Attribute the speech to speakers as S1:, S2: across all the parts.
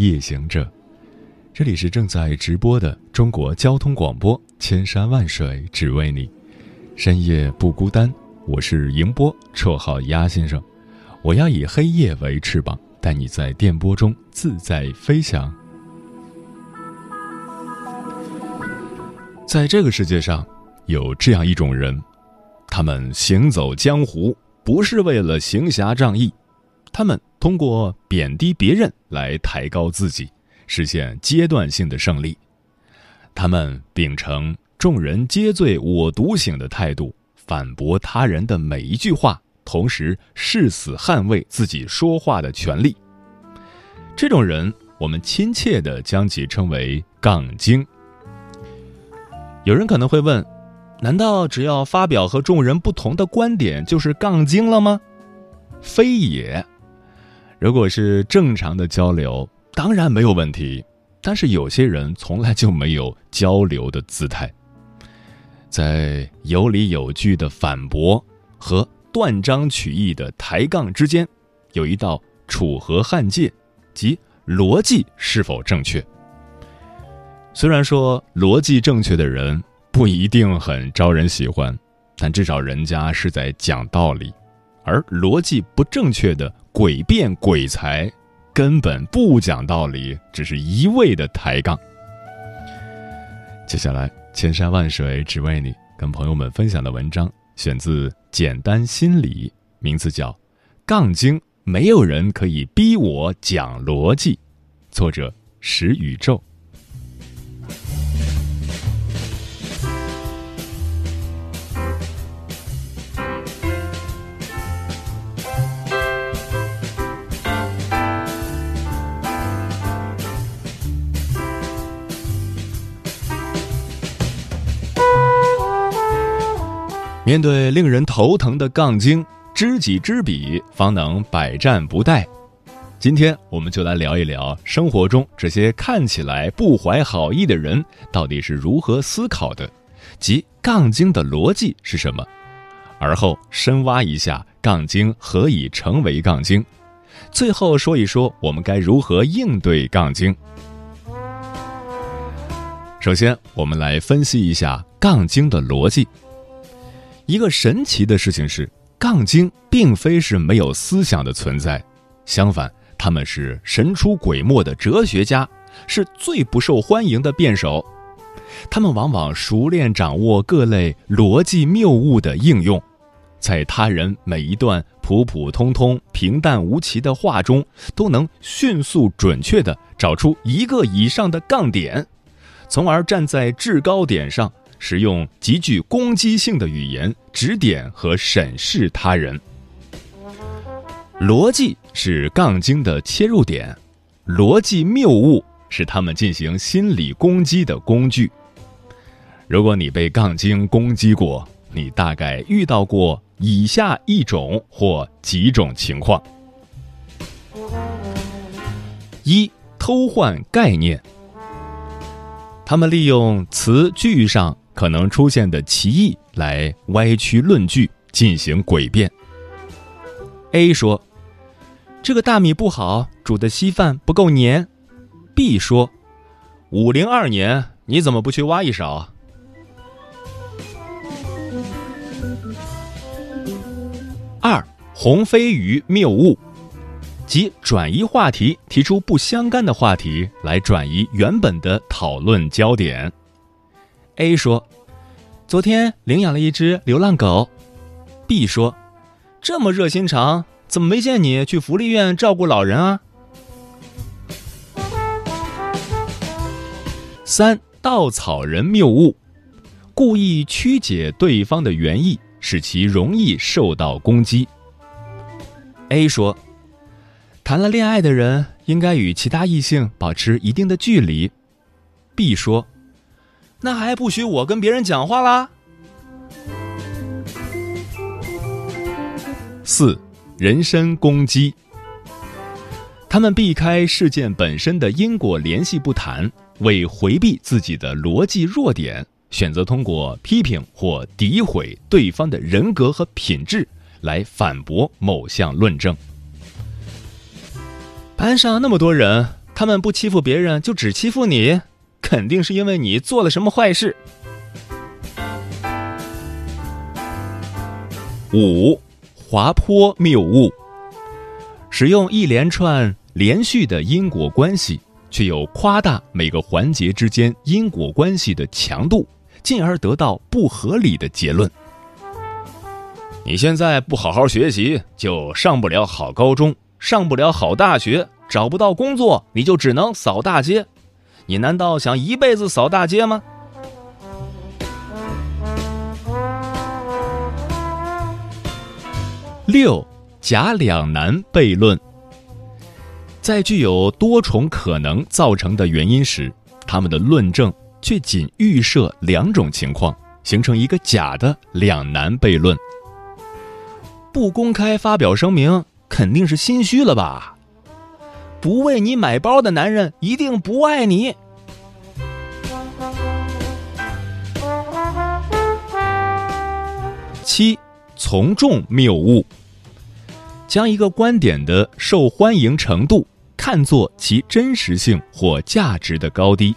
S1: 夜行者，这里是正在直播的中国交通广播，千山万水只为你，深夜不孤单。我是迎波，绰号鸭先生。我要以黑夜为翅膀，带你在电波中自在飞翔。在这个世界上，有这样一种人，他们行走江湖，不是为了行侠仗义。他们通过贬低别人来抬高自己，实现阶段性的胜利。他们秉承“众人皆醉我独醒”的态度，反驳他人的每一句话，同时誓死捍卫自己说话的权利。这种人，我们亲切地将其称为“杠精”。有人可能会问：难道只要发表和众人不同的观点，就是杠精了吗？非也。如果是正常的交流，当然没有问题。但是有些人从来就没有交流的姿态，在有理有据的反驳和断章取义的抬杠之间，有一道楚河汉界，即逻辑是否正确。虽然说逻辑正确的人不一定很招人喜欢，但至少人家是在讲道理。而逻辑不正确的诡辩鬼才，根本不讲道理，只是一味的抬杠。接下来，千山万水只为你，跟朋友们分享的文章选自《简单心理》，名字叫《杠精》，没有人可以逼我讲逻辑。作者：石宇宙。面对令人头疼的杠精，知己知彼，方能百战不殆。今天我们就来聊一聊生活中这些看起来不怀好意的人到底是如何思考的，即杠精的逻辑是什么。而后深挖一下杠精何以成为杠精，最后说一说我们该如何应对杠精。首先，我们来分析一下杠精的逻辑。一个神奇的事情是，杠精并非是没有思想的存在，相反，他们是神出鬼没的哲学家，是最不受欢迎的辩手。他们往往熟练掌握各类逻辑谬误的应用，在他人每一段普普通通、平淡无奇的话中，都能迅速准确地找出一个以上的杠点，从而站在制高点上。使用极具攻击性的语言指点和审视他人，逻辑是杠精的切入点，逻辑谬误是他们进行心理攻击的工具。如果你被杠精攻击过，你大概遇到过以下一种或几种情况：一、偷换概念，他们利用词句上。可能出现的歧义来歪曲论据，进行诡辩。A 说：“这个大米不好，煮的稀饭不够黏。”B 说：“五零二年，你怎么不去挖一勺？”二鸿飞鱼谬误，即转移话题，提出不相干的话题来转移原本的讨论焦点。A 说：“昨天领养了一只流浪狗。”B 说：“这么热心肠，怎么没见你去福利院照顾老人啊？”三稻草人谬误，故意曲解对方的原意，使其容易受到攻击。A 说：“谈了恋爱的人应该与其他异性保持一定的距离。B 说：“那还不许我跟别人讲话啦。”四，人身攻击。他们避开事件本身的因果联系不谈，为回避自己的逻辑弱点，选择通过批评或诋毁对方的人格和品质来反驳某项论证。班上那么多人，他们不欺负别人，就只欺负你，肯定是因为你做了什么坏事。五，滑坡谬误，使用一连串。连续的因果关系，却又夸大每个环节之间因果关系的强度，进而得到不合理的结论。你现在不好好学习，就上不了好高中，上不了好大学，找不到工作，你就只能扫大街。你难道想一辈子扫大街吗？六假两难悖论。在具有多重可能造成的原因时，他们的论证却仅预设两种情况，形成一个假的两难悖论。不公开发表声明，肯定是心虚了吧？不为你买包的男人一定不爱你。七，从众谬误，将一个观点的受欢迎程度。看作其真实性或价值的高低。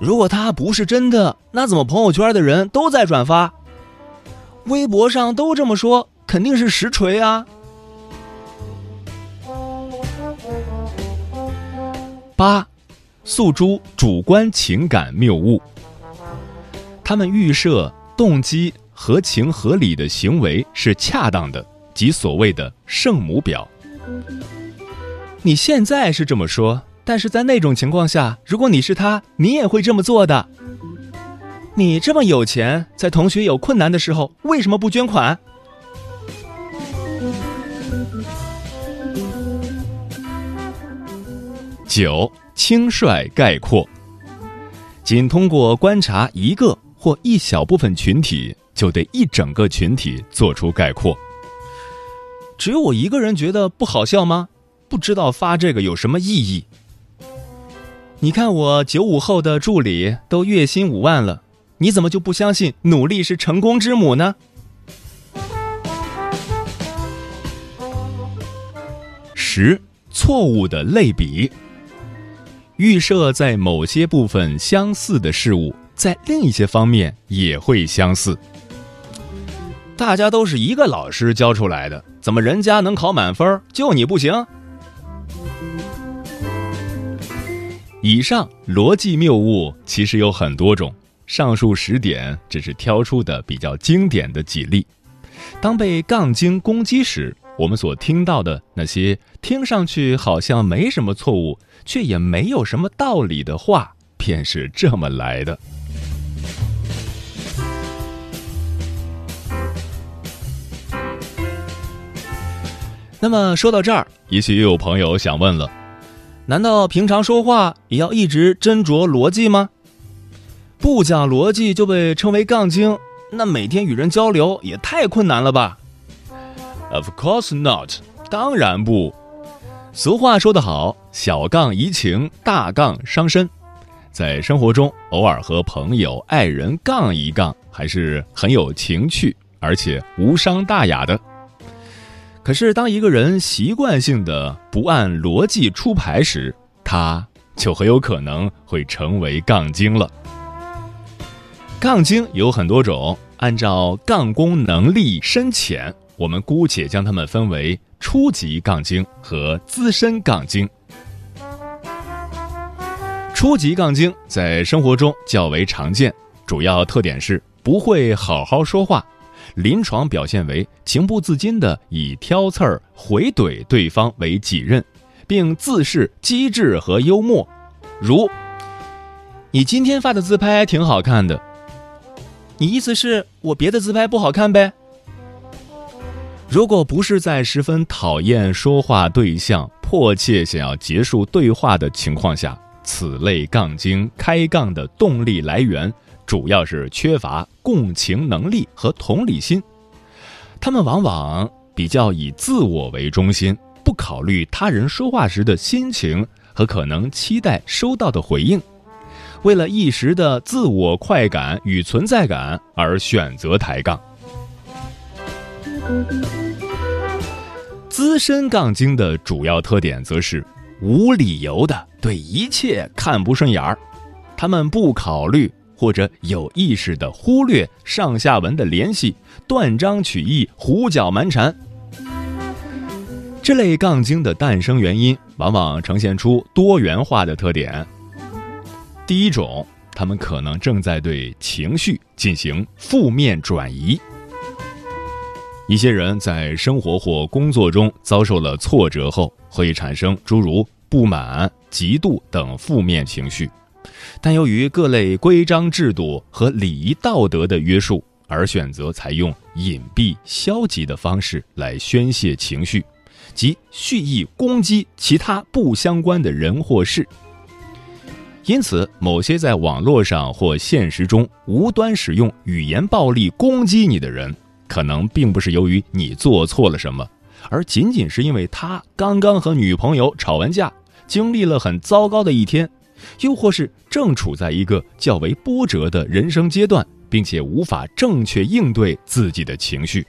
S1: 如果它不是真的，那怎么朋友圈的人都在转发？微博上都这么说，肯定是实锤啊！八，诉诸主观情感谬误。他们预设动机合情合理的行为是恰当的，即所谓的圣母婊。你现在是这么说，但是在那种情况下，如果你是他，你也会这么做的。你这么有钱，在同学有困难的时候，为什么不捐款？九，轻率概括，仅通过观察一个或一小部分群体，就对一整个群体做出概括。只有我一个人觉得不好笑吗？不知道发这个有什么意义？你看我九五后的助理都月薪五万了，你怎么就不相信努力是成功之母呢？十错误的类比，预设在某些部分相似的事物，在另一些方面也会相似。大家都是一个老师教出来的，怎么人家能考满分，就你不行？以上逻辑谬误其实有很多种，上述十点只是挑出的比较经典的几例。当被杠精攻击时，我们所听到的那些听上去好像没什么错误，却也没有什么道理的话，便是这么来的。那么说到这儿，也许又有朋友想问了。难道平常说话也要一直斟酌逻辑吗？不讲逻辑就被称为杠精，那每天与人交流也太困难了吧？Of course not，当然不。俗话说得好，小杠怡情，大杠伤身。在生活中，偶尔和朋友、爱人杠一杠，还是很有情趣，而且无伤大雅的。可是，当一个人习惯性的不按逻辑出牌时，他就很有可能会成为杠精了。杠精有很多种，按照杠功能力深浅，我们姑且将它们分为初级杠精和资深杠精。初级杠精在生活中较为常见，主要特点是不会好好说话。临床表现为情不自禁的以挑刺儿、回怼对方为己任，并自恃机智和幽默，如：“你今天发的自拍挺好看的，你意思是我别的自拍不好看呗？”如果不是在十分讨厌说话对象、迫切想要结束对话的情况下，此类杠精开杠的动力来源，主要是缺乏共情能力和同理心。他们往往比较以自我为中心，不考虑他人说话时的心情和可能期待收到的回应，为了一时的自我快感与存在感而选择抬杠。资深杠精的主要特点则是无理由的对一切看不顺眼儿，他们不考虑或者有意识的忽略上下文的联系，断章取义，胡搅蛮缠。这类杠精的诞生原因往往呈现出多元化的特点。第一种，他们可能正在对情绪进行负面转移。一些人在生活或工作中遭受了挫折后，会产生诸如不满、嫉妒等负面情绪，但由于各类规章制度和礼仪道德的约束，而选择采用隐蔽、消极的方式来宣泄情绪，即蓄意攻击其他不相关的人或事。因此，某些在网络上或现实中无端使用语言暴力攻击你的人。可能并不是由于你做错了什么，而仅仅是因为他刚刚和女朋友吵完架，经历了很糟糕的一天，又或是正处在一个较为波折的人生阶段，并且无法正确应对自己的情绪。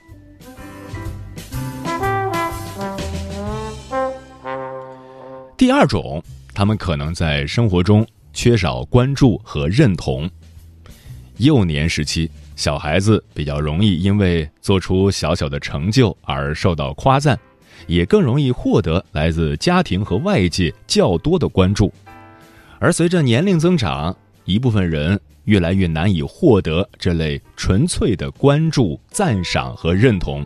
S1: 第二种，他们可能在生活中缺少关注和认同。幼年时期。小孩子比较容易因为做出小小的成就而受到夸赞，也更容易获得来自家庭和外界较多的关注。而随着年龄增长，一部分人越来越难以获得这类纯粹的关注、赞赏和认同，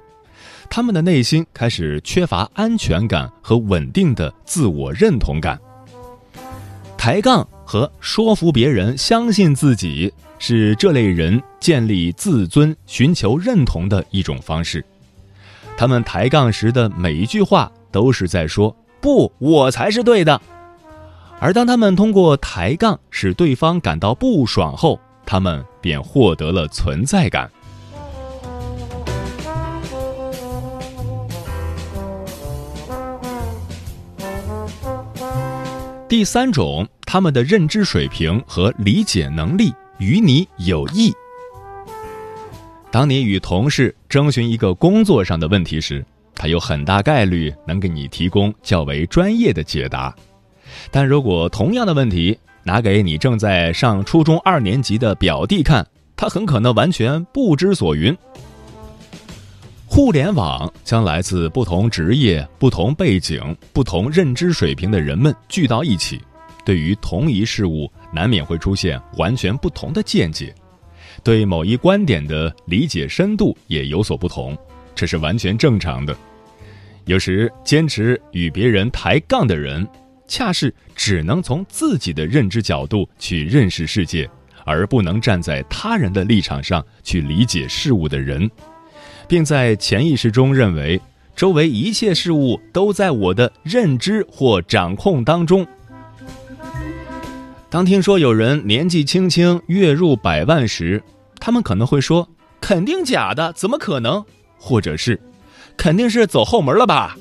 S1: 他们的内心开始缺乏安全感和稳定的自我认同感。抬杠和说服别人相信自己。是这类人建立自尊、寻求认同的一种方式。他们抬杠时的每一句话都是在说“不，我才是对的”。而当他们通过抬杠使对方感到不爽后，他们便获得了存在感。第三种，他们的认知水平和理解能力。与你有益。当你与同事征询一个工作上的问题时，他有很大概率能给你提供较为专业的解答。但如果同样的问题拿给你正在上初中二年级的表弟看，他很可能完全不知所云。互联网将来自不同职业、不同背景、不同认知水平的人们聚到一起。对于同一事物，难免会出现完全不同的见解，对某一观点的理解深度也有所不同，这是完全正常的。有时坚持与别人抬杠的人，恰是只能从自己的认知角度去认识世界，而不能站在他人的立场上去理解事物的人，并在潜意识中认为周围一切事物都在我的认知或掌控当中。当听说有人年纪轻轻月入百万时，他们可能会说：“肯定假的，怎么可能？”或者是：“肯定是走后门了吧？”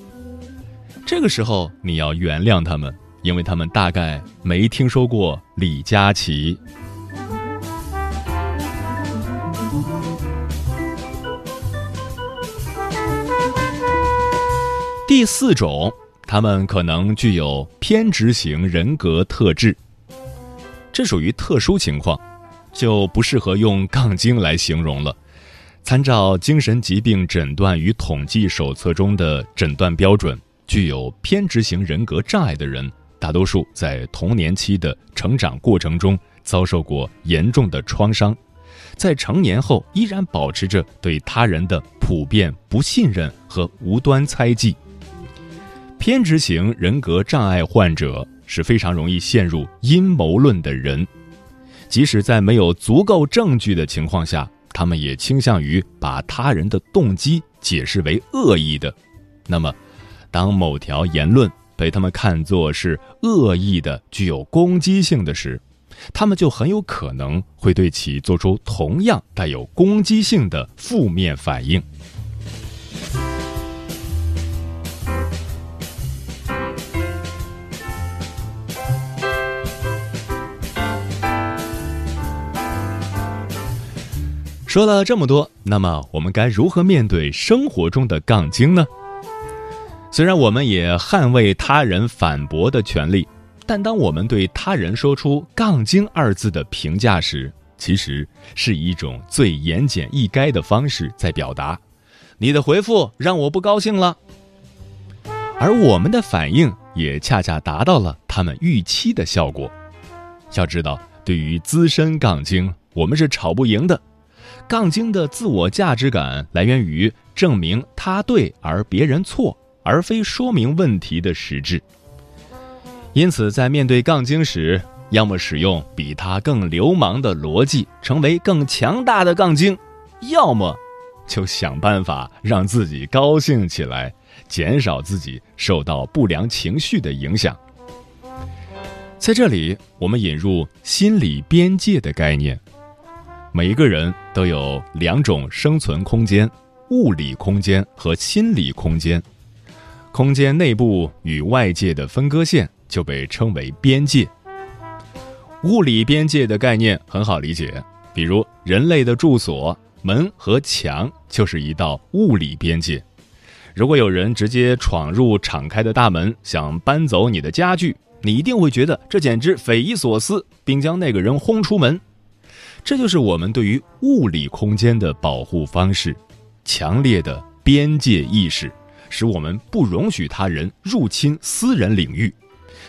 S1: 这个时候你要原谅他们，因为他们大概没听说过李佳琦。第四种，他们可能具有偏执型人格特质。这属于特殊情况，就不适合用“杠精”来形容了。参照《精神疾病诊断与统计手册》中的诊断标准，具有偏执型人格障碍的人，大多数在童年期的成长过程中遭受过严重的创伤，在成年后依然保持着对他人的普遍不信任和无端猜忌。偏执型人格障碍患者。是非常容易陷入阴谋论的人，即使在没有足够证据的情况下，他们也倾向于把他人的动机解释为恶意的，那么，当某条言论被他们看作是恶意的、具有攻击性的时，他们就很有可能会对其做出同样带有攻击性的负面反应。说了这么多，那么我们该如何面对生活中的杠精呢？虽然我们也捍卫他人反驳的权利，但当我们对他人说出“杠精”二字的评价时，其实是一种最言简意赅的方式在表达。你的回复让我不高兴了，而我们的反应也恰恰达到了他们预期的效果。要知道，对于资深杠精，我们是吵不赢的。杠精的自我价值感来源于证明他对而别人错，而非说明问题的实质。因此，在面对杠精时，要么使用比他更流氓的逻辑，成为更强大的杠精；要么就想办法让自己高兴起来，减少自己受到不良情绪的影响。在这里，我们引入心理边界的概念。每一个人都有两种生存空间：物理空间和心理空间。空间内部与外界的分割线就被称为边界。物理边界的概念很好理解，比如人类的住所，门和墙就是一道物理边界。如果有人直接闯入敞开的大门，想搬走你的家具，你一定会觉得这简直匪夷所思，并将那个人轰出门。这就是我们对于物理空间的保护方式，强烈的边界意识，使我们不容许他人入侵私人领域，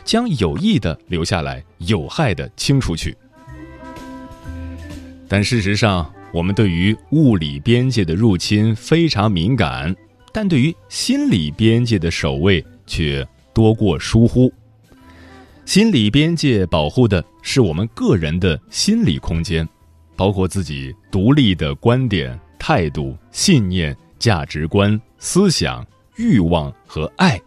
S1: 将有益的留下来，有害的清出去。但事实上，我们对于物理边界的入侵非常敏感，但对于心理边界的守卫却多过疏忽。心理边界保护的是我们个人的心理空间。包括自己独立的观点、态度、信念、价值观、思想、欲望和爱，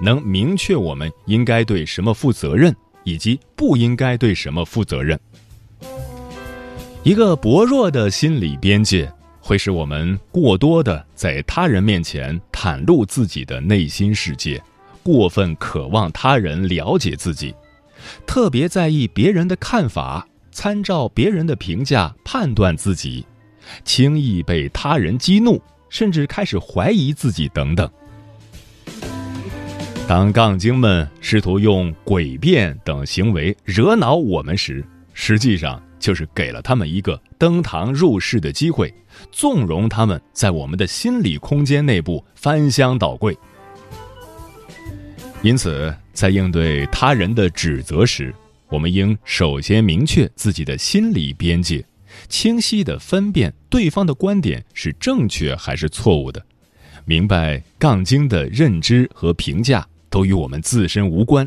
S1: 能明确我们应该对什么负责任，以及不应该对什么负责任。一个薄弱的心理边界，会使我们过多的在他人面前袒露自己的内心世界，过分渴望他人了解自己，特别在意别人的看法。参照别人的评价判断自己，轻易被他人激怒，甚至开始怀疑自己等等。当杠精们试图用诡辩等行为惹恼我们时，实际上就是给了他们一个登堂入室的机会，纵容他们在我们的心理空间内部翻箱倒柜。因此，在应对他人的指责时，我们应首先明确自己的心理边界，清晰地分辨对方的观点是正确还是错误的，明白杠精的认知和评价都与我们自身无关，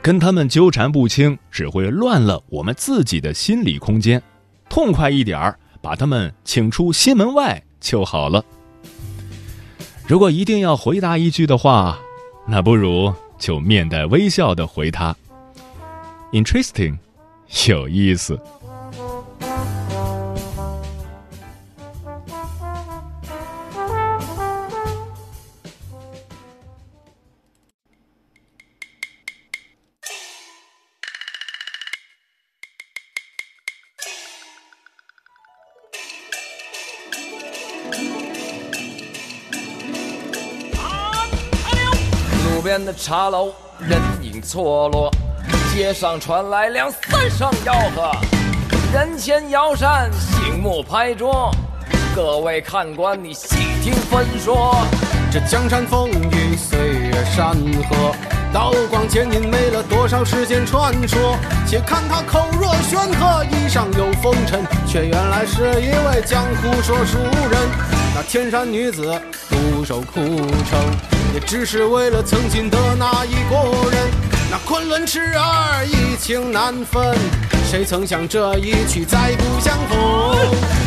S1: 跟他们纠缠不清只会乱了我们自己的心理空间，痛快一点儿把他们请出心门外就好了。如果一定要回答一句的话，那不如就面带微笑地回他。Interesting，有意思。
S2: 路边的茶楼，人影错落。街上传来两三声吆喝，人前摇扇，醒目拍桌。各位看官，你细听分说。
S3: 这江山风雨，岁月山河，刀光剑影，没了多少世间传说。且看他口若悬河，衣上有风尘，却原来是一位江湖说书人。那天山女子独守枯城，也只是为了曾经的那一个人。那昆仑痴儿，一情难分，谁曾想这一去再不相逢？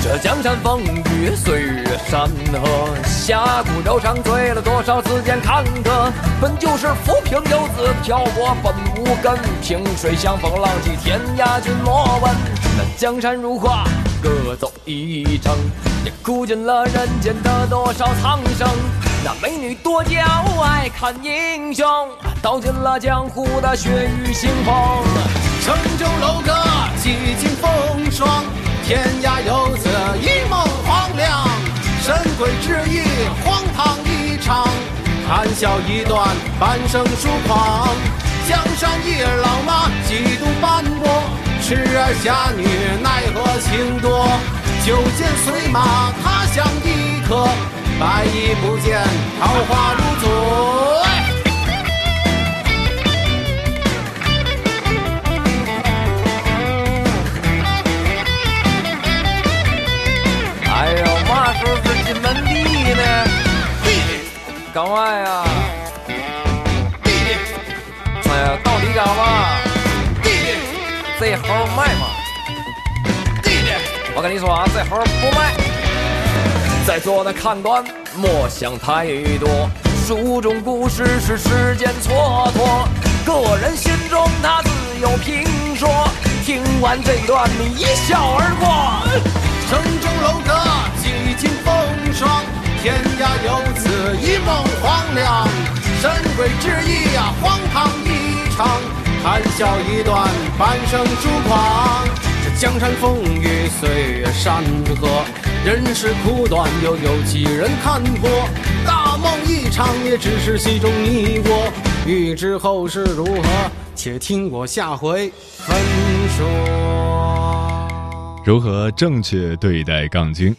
S2: 这江山风雨，岁月山河，峡谷柔肠，醉了多少次间坎坷。本就是浮萍游子，漂泊本无根。萍水相逢，浪迹天涯，君莫问。那江山如画，各走一程，也哭尽了人间的多少苍生。那美女多娇，爱看英雄，道尽了江湖的血雨腥风。
S3: 城中楼阁，几经风霜。天涯游子，一梦黄粱。神鬼之意，荒唐一场。谈笑一段，半生疏狂。江山易老马，几度斑驳。痴儿侠女，奈何情多？酒剑随马，他乡一客。白衣不见，桃花如昨。
S2: 哎呦，嘛时候是进门地呢？弟弟干嘛呀？弟弟哎呀，到底干嘛？弟弟这猴卖吗？弟弟我跟你说啊，这猴不卖。在座的看官莫想太多，书中故事是时间蹉跎，个人心中他自有评说。听完这段，你一笑而过。
S3: 城中楼阁，几经风霜。天涯游子，一梦黄粱。神鬼之意呀，荒唐一场。谈笑一段，半生疏狂。这江山风雨，岁月山河。人世苦短，又有几人看破？大梦一场，也只是戏中你我。欲知后事如何，且听我下回分说。
S1: 如何正确对待杠精？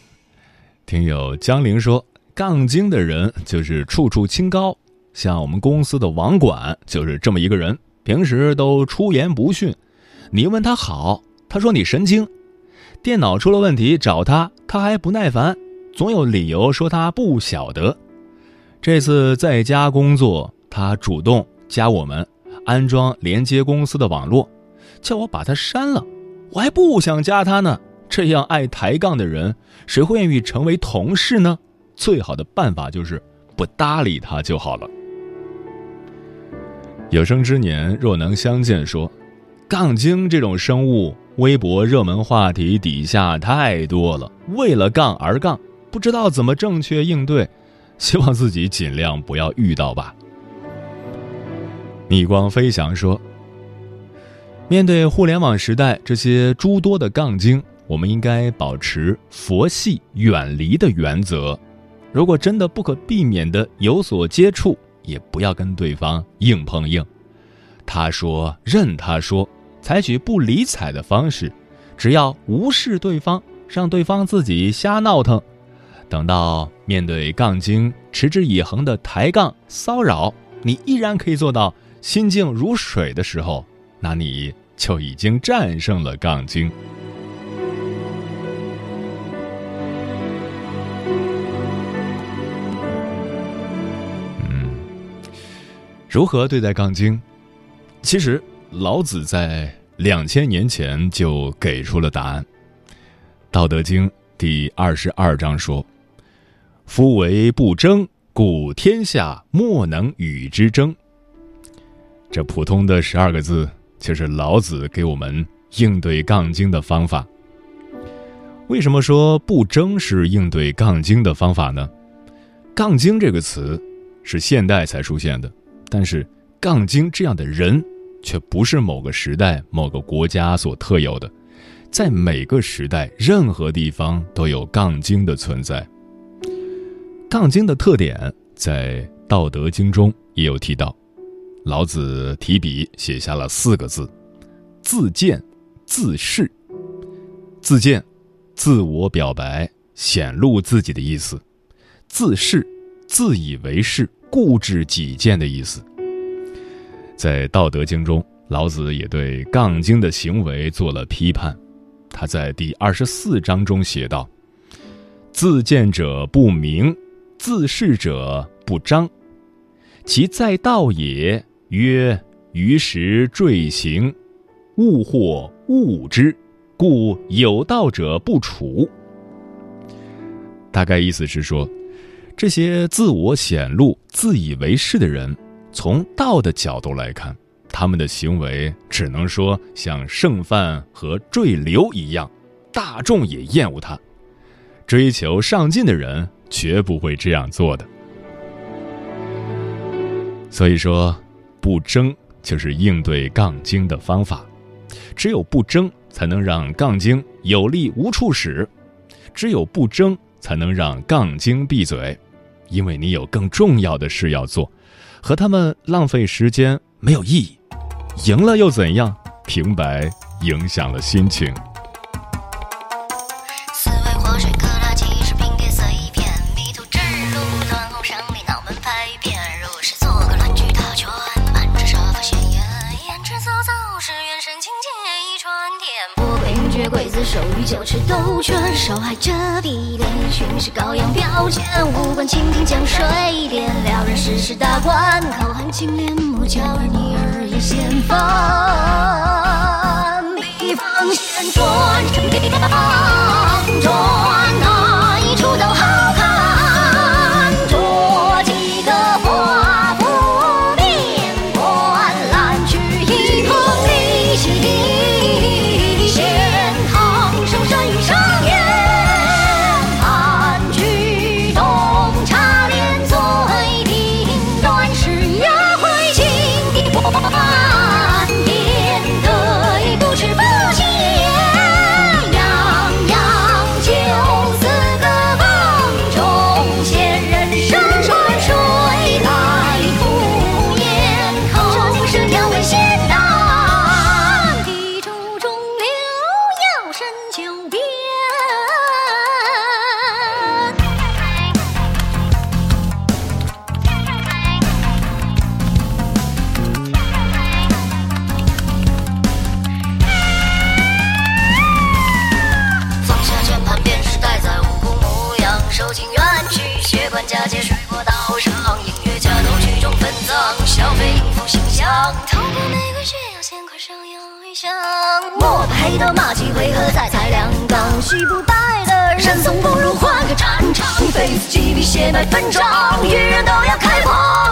S1: 听友江玲说，杠精的人就是处处清高，像我们公司的网管就是这么一个人，平时都出言不逊，你问他好，他说你神经；电脑出了问题找他，他还不耐烦，总有理由说他不晓得。这次在家工作，他主动加我们，安装连接公司的网络，叫我把他删了。我还不想加他呢。这样爱抬杠的人，谁会愿意成为同事呢？最好的办法就是不搭理他就好了。有生之年若能相见，说，杠精这种生物，微博热门话题底下太多了，为了杠而杠，不知道怎么正确应对，希望自己尽量不要遇到吧。逆光飞翔说，面对互联网时代这些诸多的杠精。我们应该保持佛系远离的原则，如果真的不可避免的有所接触，也不要跟对方硬碰硬。他说任他说，采取不理睬的方式，只要无视对方，让对方自己瞎闹腾。等到面对杠精持之以恒的抬杠骚扰，你依然可以做到心静如水的时候，那你就已经战胜了杠精。嗯如何对待杠精？其实老子在两千年前就给出了答案。《道德经》第二十二章说：“夫为不争，故天下莫能与之争。”这普通的十二个字，就是老子给我们应对杠精的方法。为什么说不争是应对杠精的方法呢？杠精这个词是现代才出现的。但是，杠精这样的人，却不是某个时代、某个国家所特有的，在每个时代、任何地方都有杠精的存在。杠精的特点在《道德经》中也有提到，老子提笔写下了四个字：自见、自是。自见，自我表白、显露自己的意思；自是，自以为是。固执己见的意思，在《道德经》中，老子也对杠精的行为做了批判。他在第二十四章中写道：“自见者不明，自是者不彰。其在道也，曰：于时坠行，物或物之，故有道者不处。大概意思是说，这些自我显露、自以为是的人，从道的角度来看，他们的行为只能说像剩饭和坠流一样，大众也厌恶他。追求上进的人绝不会这样做的。所以说，不争就是应对杠精的方法。只有不争，才能让杠精有力无处使；只有不争，才能让杠精闭嘴，因为你有更重要的事要做，和他们浪费时间没有意义。赢了又怎样？平白影响了心情。
S4: 手语九尺斗拳，受害者比脸巡视羔羊标签，无关蜻蜓将水点了人世事大观，口含青莲木教儿女儿也先锋，比方先转身的转为何在才两刚需不待的人，人总不如换个战场。非此即彼，血脉纷张，愚人都要开炮。